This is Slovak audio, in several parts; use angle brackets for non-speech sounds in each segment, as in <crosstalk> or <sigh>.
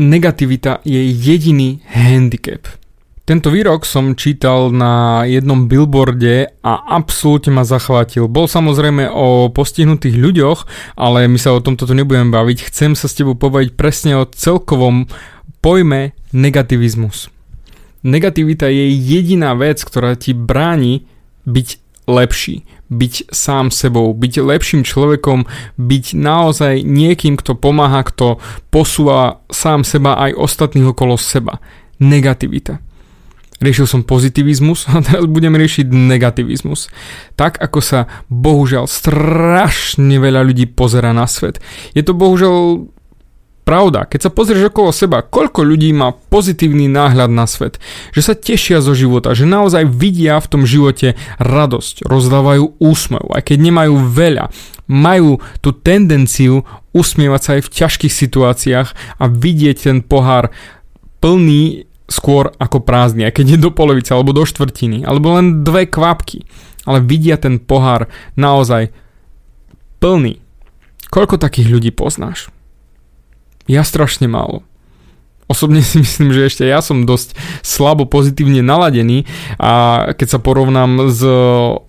negativita je jediný handicap. Tento výrok som čítal na jednom billboarde a absolútne ma zachvátil. Bol samozrejme o postihnutých ľuďoch, ale my sa o tomto tu nebudem baviť. Chcem sa s tebou povedať presne o celkovom pojme negativizmus. Negativita je jediná vec, ktorá ti bráni byť lepší, byť sám sebou, byť lepším človekom, byť naozaj niekým, kto pomáha, kto posúva sám seba aj ostatných okolo seba. Negativita. Riešil som pozitivizmus a teraz budem riešiť negativizmus. Tak ako sa bohužiaľ strašne veľa ľudí pozera na svet. Je to bohužiaľ pravda. Keď sa pozrieš okolo seba, koľko ľudí má pozitívny náhľad na svet, že sa tešia zo života, že naozaj vidia v tom živote radosť, rozdávajú úsmev, aj keď nemajú veľa, majú tú tendenciu usmievať sa aj v ťažkých situáciách a vidieť ten pohár plný skôr ako prázdny, aj keď je do polovice alebo do štvrtiny, alebo len dve kvapky, ale vidia ten pohár naozaj plný. Koľko takých ľudí poznáš? Ja strašne málo. Osobne <laughs> si myslím, že ešte ja som dosť slabo pozitívne naladený a keď sa porovnám s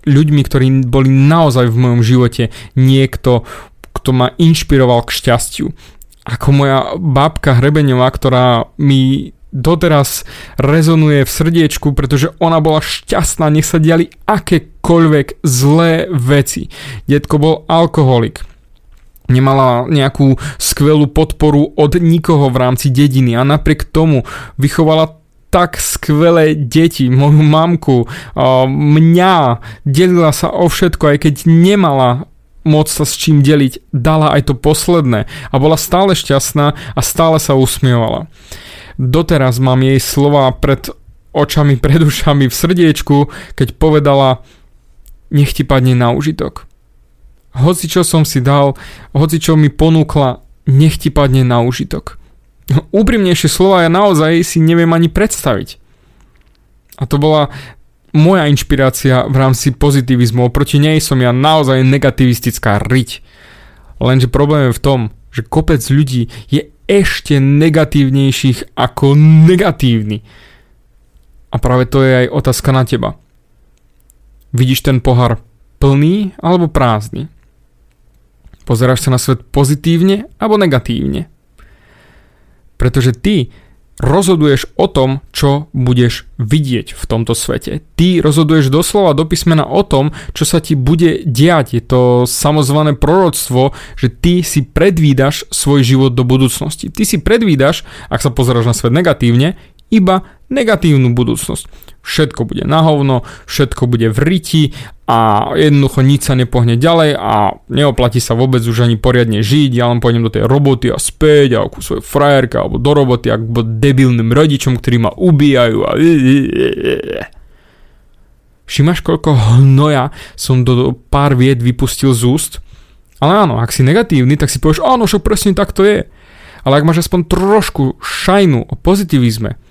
ľuďmi, ktorí boli naozaj v mojom živote niekto, kto ma inšpiroval k šťastiu. Ako moja babka Hrebeňová, ktorá mi doteraz rezonuje v srdiečku, pretože ona bola šťastná, nech sa diali akékoľvek zlé veci. Detko bol alkoholik, nemala nejakú skvelú podporu od nikoho v rámci dediny a napriek tomu vychovala tak skvelé deti, moju mamku, mňa, delila sa o všetko, aj keď nemala moc sa s čím deliť, dala aj to posledné a bola stále šťastná a stále sa usmievala. Doteraz mám jej slova pred očami, pred ušami v srdiečku, keď povedala nech ti padne na užitok. Hoci čo som si dal, hoci čo mi ponúkla, nech ti padne na užitok. Úprimnejšie slova ja naozaj si neviem ani predstaviť. A to bola moja inšpirácia v rámci pozitivizmu. Oproti nej som ja naozaj negativistická riť. Lenže problém je v tom, že kopec ľudí je ešte negatívnejších ako negatívny. A práve to je aj otázka na teba. Vidíš ten pohár plný alebo prázdny? Pozeráš sa na svet pozitívne alebo negatívne? Pretože ty rozhoduješ o tom, čo budeš vidieť v tomto svete. Ty rozhoduješ doslova do písmena o tom, čo sa ti bude diať. Je to samozvané proroctvo, že ty si predvídaš svoj život do budúcnosti. Ty si predvídaš, ak sa pozeráš na svet negatívne, iba negatívnu budúcnosť. Všetko bude na hovno, všetko bude v riti a jednoducho nič sa nepohne ďalej a neoplatí sa vôbec už ani poriadne žiť, ja len pôjdem do tej roboty a späť a ku svojej frajerke alebo do roboty ako debilným rodičom, ktorí ma ubíjajú a... Všimáš, koľko hnoja som do pár vied vypustil z úst? Ale áno, ak si negatívny, tak si povieš, áno, však presne tak to je. Ale ak máš aspoň trošku šajnu o pozitivizme,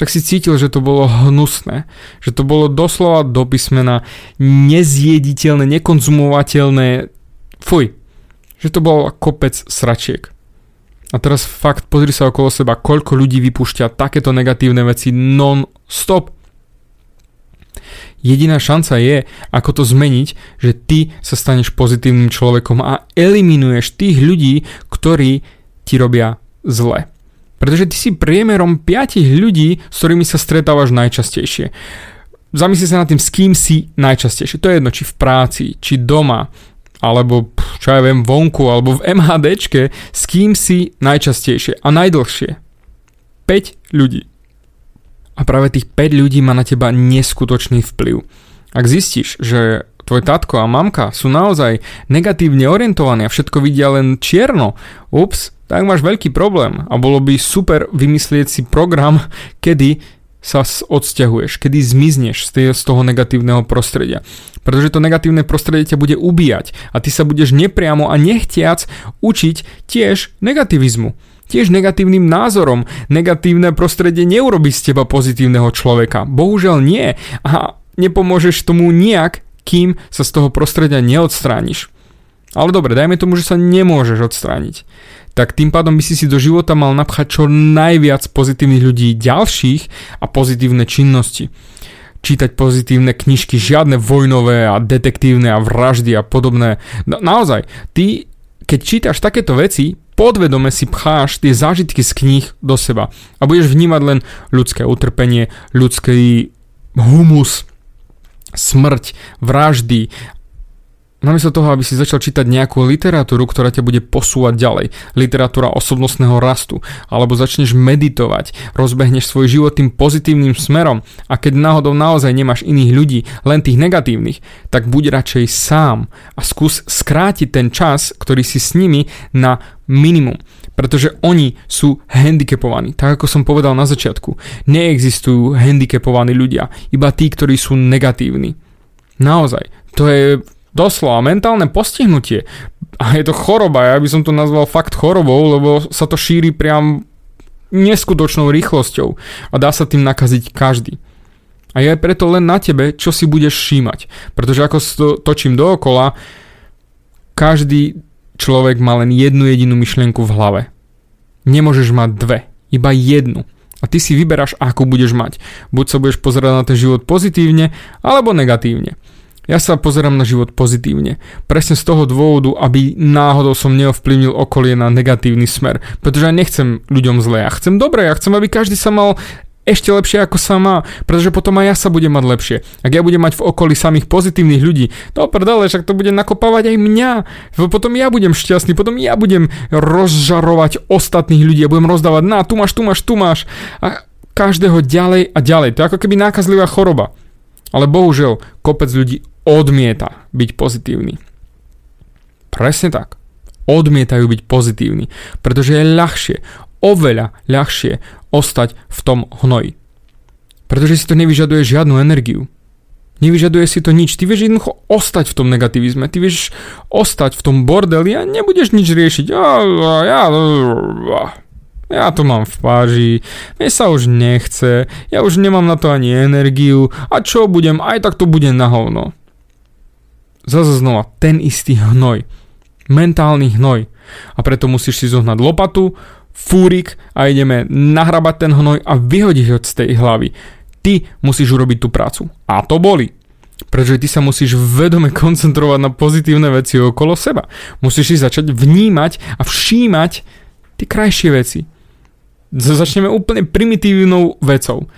tak si cítil, že to bolo hnusné. Že to bolo doslova do písmena nezjediteľné, nekonzumovateľné. Fuj. Že to bol kopec sračiek. A teraz fakt pozri sa okolo seba, koľko ľudí vypúšťa takéto negatívne veci non-stop. Jediná šanca je, ako to zmeniť, že ty sa staneš pozitívnym človekom a eliminuješ tých ľudí, ktorí ti robia zle. Pretože ty si priemerom 5 ľudí, s ktorými sa stretávaš najčastejšie. Zamysli sa nad tým, s kým si najčastejšie. To je jedno, či v práci, či doma, alebo čo ja viem, vonku, alebo v MHDčke, s kým si najčastejšie a najdlhšie. 5 ľudí. A práve tých 5 ľudí má na teba neskutočný vplyv. Ak zistíš, že tvoj tatko a mamka sú naozaj negatívne orientovaní a všetko vidia len čierno, ups, tak máš veľký problém a bolo by super vymyslieť si program, <laughs> kedy sa odsťahuješ, kedy zmizneš z, toho negatívneho prostredia. Pretože to negatívne prostredie ťa bude ubíjať a ty sa budeš nepriamo a nechtiac učiť tiež negativizmu. Tiež negatívnym názorom. Negatívne prostredie neurobi z teba pozitívneho človeka. Bohužiaľ nie. A nepomôžeš tomu nijak, kým sa z toho prostredia neodstrániš. Ale dobre, dajme tomu, že sa nemôžeš odstrániť tak tým pádom by si si do života mal napchať čo najviac pozitívnych ľudí ďalších a pozitívne činnosti. Čítať pozitívne knižky, žiadne vojnové a detektívne a vraždy a podobné. No, naozaj, ty keď čítaš takéto veci, podvedome si pcháš tie zážitky z kníh do seba a budeš vnímať len ľudské utrpenie, ľudský humus, smrť, vraždy Namiesto toho, aby si začal čítať nejakú literatúru, ktorá ťa bude posúvať ďalej, literatúra osobnostného rastu, alebo začneš meditovať, rozbehneš svoj život tým pozitívnym smerom a keď náhodou naozaj nemáš iných ľudí, len tých negatívnych, tak buď radšej sám a skús skrátiť ten čas, ktorý si s nimi na minimum. Pretože oni sú handicapovaní. Tak ako som povedal na začiatku, neexistujú handicapovaní ľudia, iba tí, ktorí sú negatívni. Naozaj, to je Doslova, mentálne postihnutie. A je to choroba, ja by som to nazval fakt chorobou, lebo sa to šíri priam neskutočnou rýchlosťou a dá sa tým nakaziť každý. A je preto len na tebe, čo si budeš všímať. Pretože ako to točím dookola, každý človek má len jednu jedinú myšlienku v hlave. Nemôžeš mať dve, iba jednu. A ty si vyberáš, akú budeš mať. Buď sa budeš pozerať na ten život pozitívne, alebo negatívne. Ja sa pozerám na život pozitívne. Presne z toho dôvodu, aby náhodou som neovplyvnil okolie na negatívny smer. Pretože ja nechcem ľuďom zle. Ja chcem dobre, ja chcem, aby každý sa mal ešte lepšie ako sa má, pretože potom aj ja sa budem mať lepšie. Ak ja budem mať v okolí samých pozitívnych ľudí, no prdele, však to bude nakopávať aj mňa. Potom ja budem šťastný, potom ja budem rozžarovať ostatných ľudí, ja budem rozdávať, na, tu máš, tu máš, tu máš. A každého ďalej a ďalej. To je ako keby nákazlivá choroba. Ale bohužiaľ, kopec ľudí odmieta byť pozitívny. Presne tak. Odmietajú byť pozitívni, pretože je ľahšie, oveľa ľahšie ostať v tom hnoji. Pretože si to nevyžaduje žiadnu energiu. Nevyžaduje si to nič. Ty vieš jednoducho ostať v tom negativizme. Ty vieš ostať v tom bordeli a nebudeš nič riešiť. Ja, ja, ja to mám v páži, mne sa už nechce, ja už nemám na to ani energiu a čo budem, aj tak to bude na hovno zase znova ten istý hnoj. Mentálny hnoj. A preto musíš si zohnať lopatu, fúrik a ideme nahrabať ten hnoj a vyhodiť ho z tej hlavy. Ty musíš urobiť tú prácu. A to boli. Pretože ty sa musíš vedome <laughs> koncentrovať na pozitívne veci okolo seba. Musíš si začať vnímať a všímať tie krajšie veci. Začneme úplne primitívnou vecou.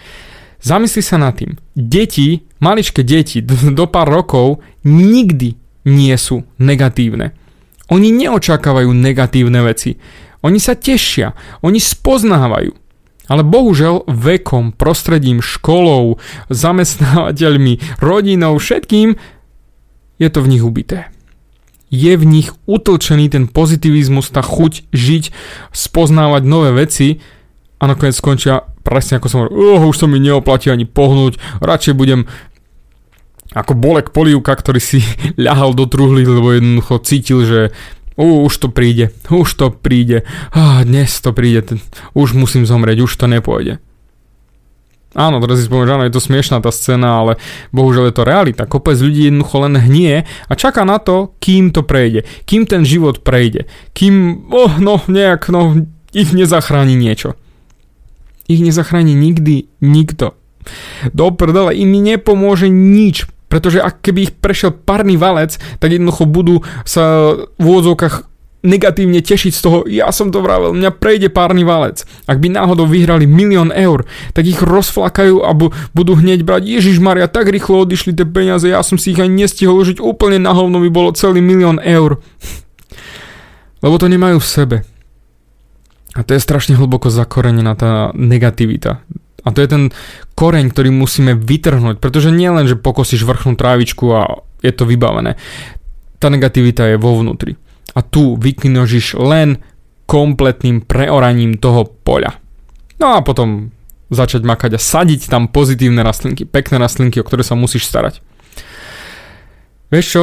Zamysli sa nad tým. Deti, maličké deti do pár rokov nikdy nie sú negatívne. Oni neočakávajú negatívne veci. Oni sa tešia, oni spoznávajú. Ale bohužel vekom, prostredím, školou, zamestnávateľmi, rodinou, všetkým je to v nich ubité. Je v nich utlčený ten pozitivizmus, tá chuť žiť, spoznávať nové veci a nakoniec skončia presne ako som hovoril, oh, už sa mi neoplatí ani pohnúť, radšej budem ako bolek polievka, ktorý si <laughs> ľahal do truhly, lebo jednoducho cítil, že uh, už to príde, už to príde, ah, dnes to príde, už musím zomrieť, už to nepôjde. Áno, teraz si spomínam, áno, je to smiešná tá scéna, ale bohužiaľ je to realita. Kopec ľudí jednoducho len hnie a čaká na to, kým to prejde, kým ten život prejde, kým, oh, no, nejak, no, ich nezachráni niečo. Ich nezachráni nikdy nikto. Do prdele, im nepomôže nič, pretože ak keby ich prešiel parný valec, tak jednoducho budú sa v úvodzovkách negatívne tešiť z toho, ja som to vravel, mňa prejde párny valec. Ak by náhodou vyhrali milión eur, tak ich rozflakajú a budú hneď brať, Ježiš Maria, tak rýchlo odišli tie peniaze, ja som si ich ani nestihol užiť, úplne na hovno by bolo celý milión eur. Lebo to nemajú v sebe. A to je strašne hlboko zakorenená tá negativita. A to je ten koreň, ktorý musíme vytrhnúť, pretože nie len, že pokosíš vrchnú trávičku a je to vybavené. Tá negativita je vo vnútri. A tu vyknožíš len kompletným preoraním toho poľa. No a potom začať makať a sadiť tam pozitívne rastlinky, pekné rastlinky, o ktoré sa musíš starať. Vieš čo,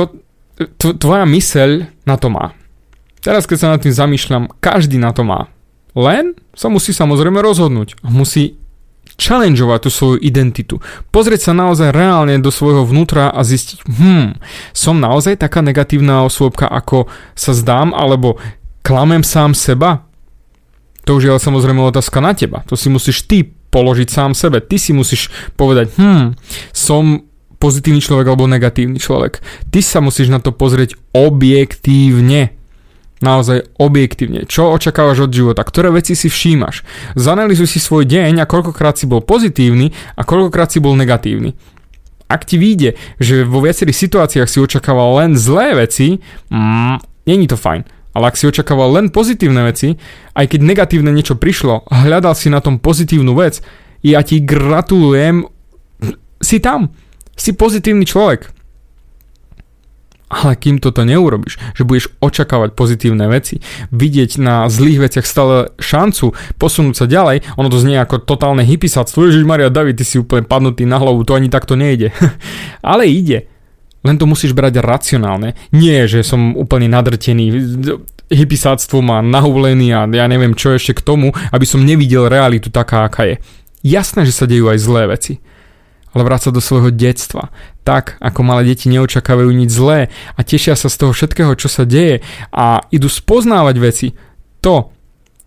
tvoja myseľ na to má. Teraz keď sa nad tým zamýšľam, každý na to má. Len sa musí samozrejme rozhodnúť. Musí challengeovať tú svoju identitu. Pozrieť sa naozaj reálne do svojho vnútra a zistiť, hm, som naozaj taká negatívna osôbka, ako sa zdám, alebo klamem sám seba? To už je ale samozrejme otázka na teba. To si musíš ty položiť sám sebe. Ty si musíš povedať, hm, som pozitívny človek alebo negatívny človek. Ty sa musíš na to pozrieť objektívne. Naozaj objektívne. Čo očakávaš od života? Ktoré veci si všímaš? Zanalizuj si svoj deň a koľkokrát si bol pozitívny a koľkokrát si bol negatívny. Ak ti vyjde, že vo viacerých situáciách si očakával len zlé veci, mm, není to fajn. Ale ak si očakával len pozitívne veci, aj keď negatívne niečo prišlo, hľadal si na tom pozitívnu vec, ja ti gratulujem, si tam. Si pozitívny človek. Ale kým toto neurobiš, že budeš očakávať pozitívne veci, vidieť na zlých veciach stále šancu posunúť sa ďalej, ono to znie ako totálne hypisactvo, Ježiš Maria David, ty si úplne padnutý na hlavu, to ani takto nejde. <laughs> Ale ide. Len to musíš brať racionálne. Nie, že som úplne nadrtený hypisáctvom a nahulený a ja neviem čo ešte k tomu, aby som nevidel realitu taká, aká je. Jasné, že sa dejú aj zlé veci ale vráca do svojho detstva. Tak, ako malé deti neočakávajú nič zlé a tešia sa z toho všetkého, čo sa deje a idú spoznávať veci. To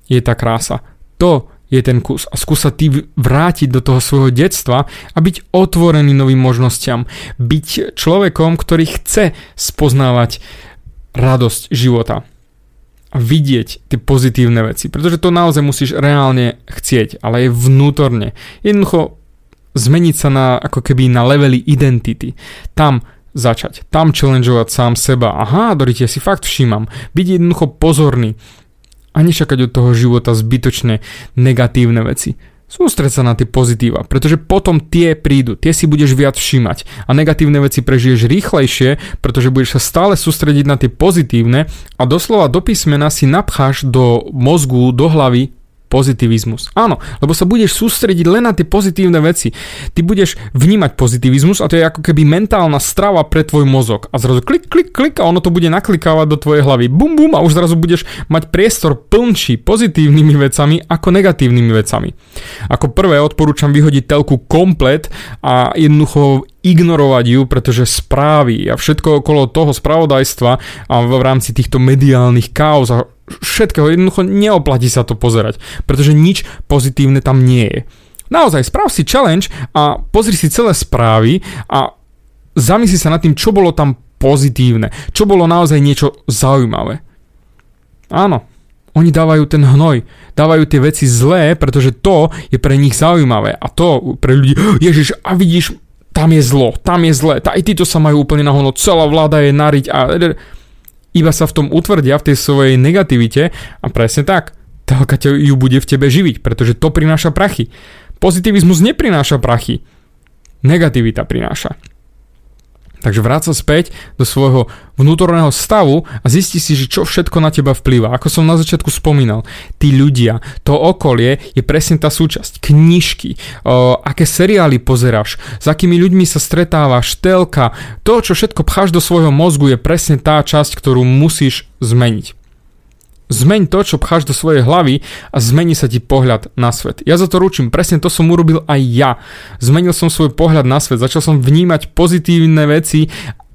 je tá krása. To je ten kus. A skúsa ty vrátiť do toho svojho detstva a byť otvorený novým možnostiam. Byť človekom, ktorý chce spoznávať radosť života a vidieť tie pozitívne veci. Pretože to naozaj musíš reálne chcieť, ale aj vnútorne. Jednoducho zmeniť sa na, ako keby na levely identity. Tam začať, tam challengeovať sám seba. Aha, Dorite, si fakt všímam. Byť jednoducho pozorný a nečakať od toho života zbytočné negatívne veci. Sústreď sa na tie pozitíva, pretože potom tie prídu, tie si budeš viac všímať a negatívne veci prežiješ rýchlejšie, pretože budeš sa stále sústrediť na tie pozitívne a doslova do písmena si napcháš do mozgu, do hlavy pozitivizmus. Áno, lebo sa budeš sústrediť len na tie pozitívne veci. Ty budeš vnímať pozitivizmus a to je ako keby mentálna strava pre tvoj mozog. A zrazu klik, klik, klik a ono to bude naklikávať do tvojej hlavy. Bum, bum a už zrazu budeš mať priestor plnší pozitívnymi vecami ako negatívnymi vecami. Ako prvé odporúčam vyhodiť telku komplet a jednoducho ignorovať ju, pretože správy a všetko okolo toho spravodajstva a v rámci týchto mediálnych kaos a všetkého, jednoducho neoplatí sa to pozerať, pretože nič pozitívne tam nie je. Naozaj, sprav si challenge a pozri si celé správy a zamysli sa nad tým, čo bolo tam pozitívne, čo bolo naozaj niečo zaujímavé. Áno, oni dávajú ten hnoj, dávajú tie veci zlé, pretože to je pre nich zaujímavé a to pre ľudí, ježiš, a vidíš, tam je zlo, tam je zle, aj títo sa majú úplne nahono, celá vláda je nariť a iba sa v tom utvrdia v tej svojej negativite. A presne tak, telka ju bude v tebe živiť, pretože to prináša prachy. Pozitivizmus neprináša prachy, negativita prináša. Takže vráť sa späť do svojho vnútorného stavu a zisti si, že čo všetko na teba vplýva. Ako som na začiatku spomínal, tí ľudia, to okolie je presne tá súčasť. Knižky, o, aké seriály pozeráš, s akými ľuďmi sa stretávaš, telka, to, čo všetko pcháš do svojho mozgu je presne tá časť, ktorú musíš zmeniť. Zmeň to, čo pcháš do svojej hlavy a zmení sa ti pohľad na svet. Ja za to ručím, presne to som urobil aj ja. Zmenil som svoj pohľad na svet, začal som vnímať pozitívne veci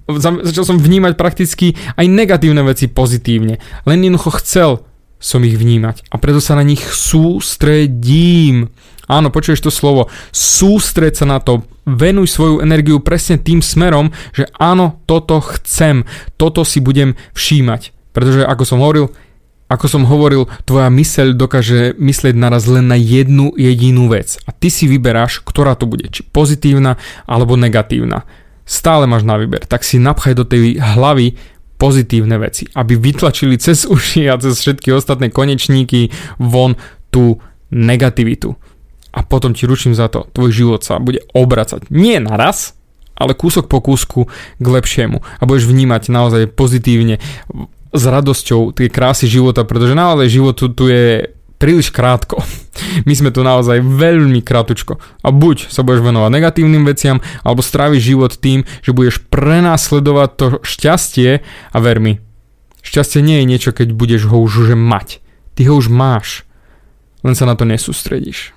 začal som vnímať prakticky aj negatívne veci pozitívne. Len jednoducho chcel som ich vnímať a preto sa na nich sústredím. Áno, počuješ to slovo. Sústreď sa na to. Venuj svoju energiu presne tým smerom, že áno, toto chcem. Toto si budem všímať. Pretože, ako som hovoril, ako som hovoril, tvoja myseľ dokáže myslieť naraz len na jednu jedinú vec. A ty si vyberáš, ktorá to bude, či pozitívna alebo negatívna. Stále máš na výber, tak si napchaj do tej hlavy pozitívne veci, aby vytlačili cez <laughs> uši a cez všetky ostatné konečníky von tú negativitu. A potom ti ručím za to, tvoj život sa bude obracať. Nie naraz, ale kúsok po kúsku k lepšiemu. A budeš vnímať naozaj pozitívne s radosťou tie krásy života, pretože naozaj život tu, tu je príliš krátko. <laughs> My sme tu naozaj veľmi kratučko. A buď sa budeš venovať negatívnym veciam, alebo stráviš život tým, že budeš prenásledovať to šťastie a ver mi, šťastie nie je niečo, keď budeš ho už že mať. Ty ho už máš, len sa na to nesústredíš.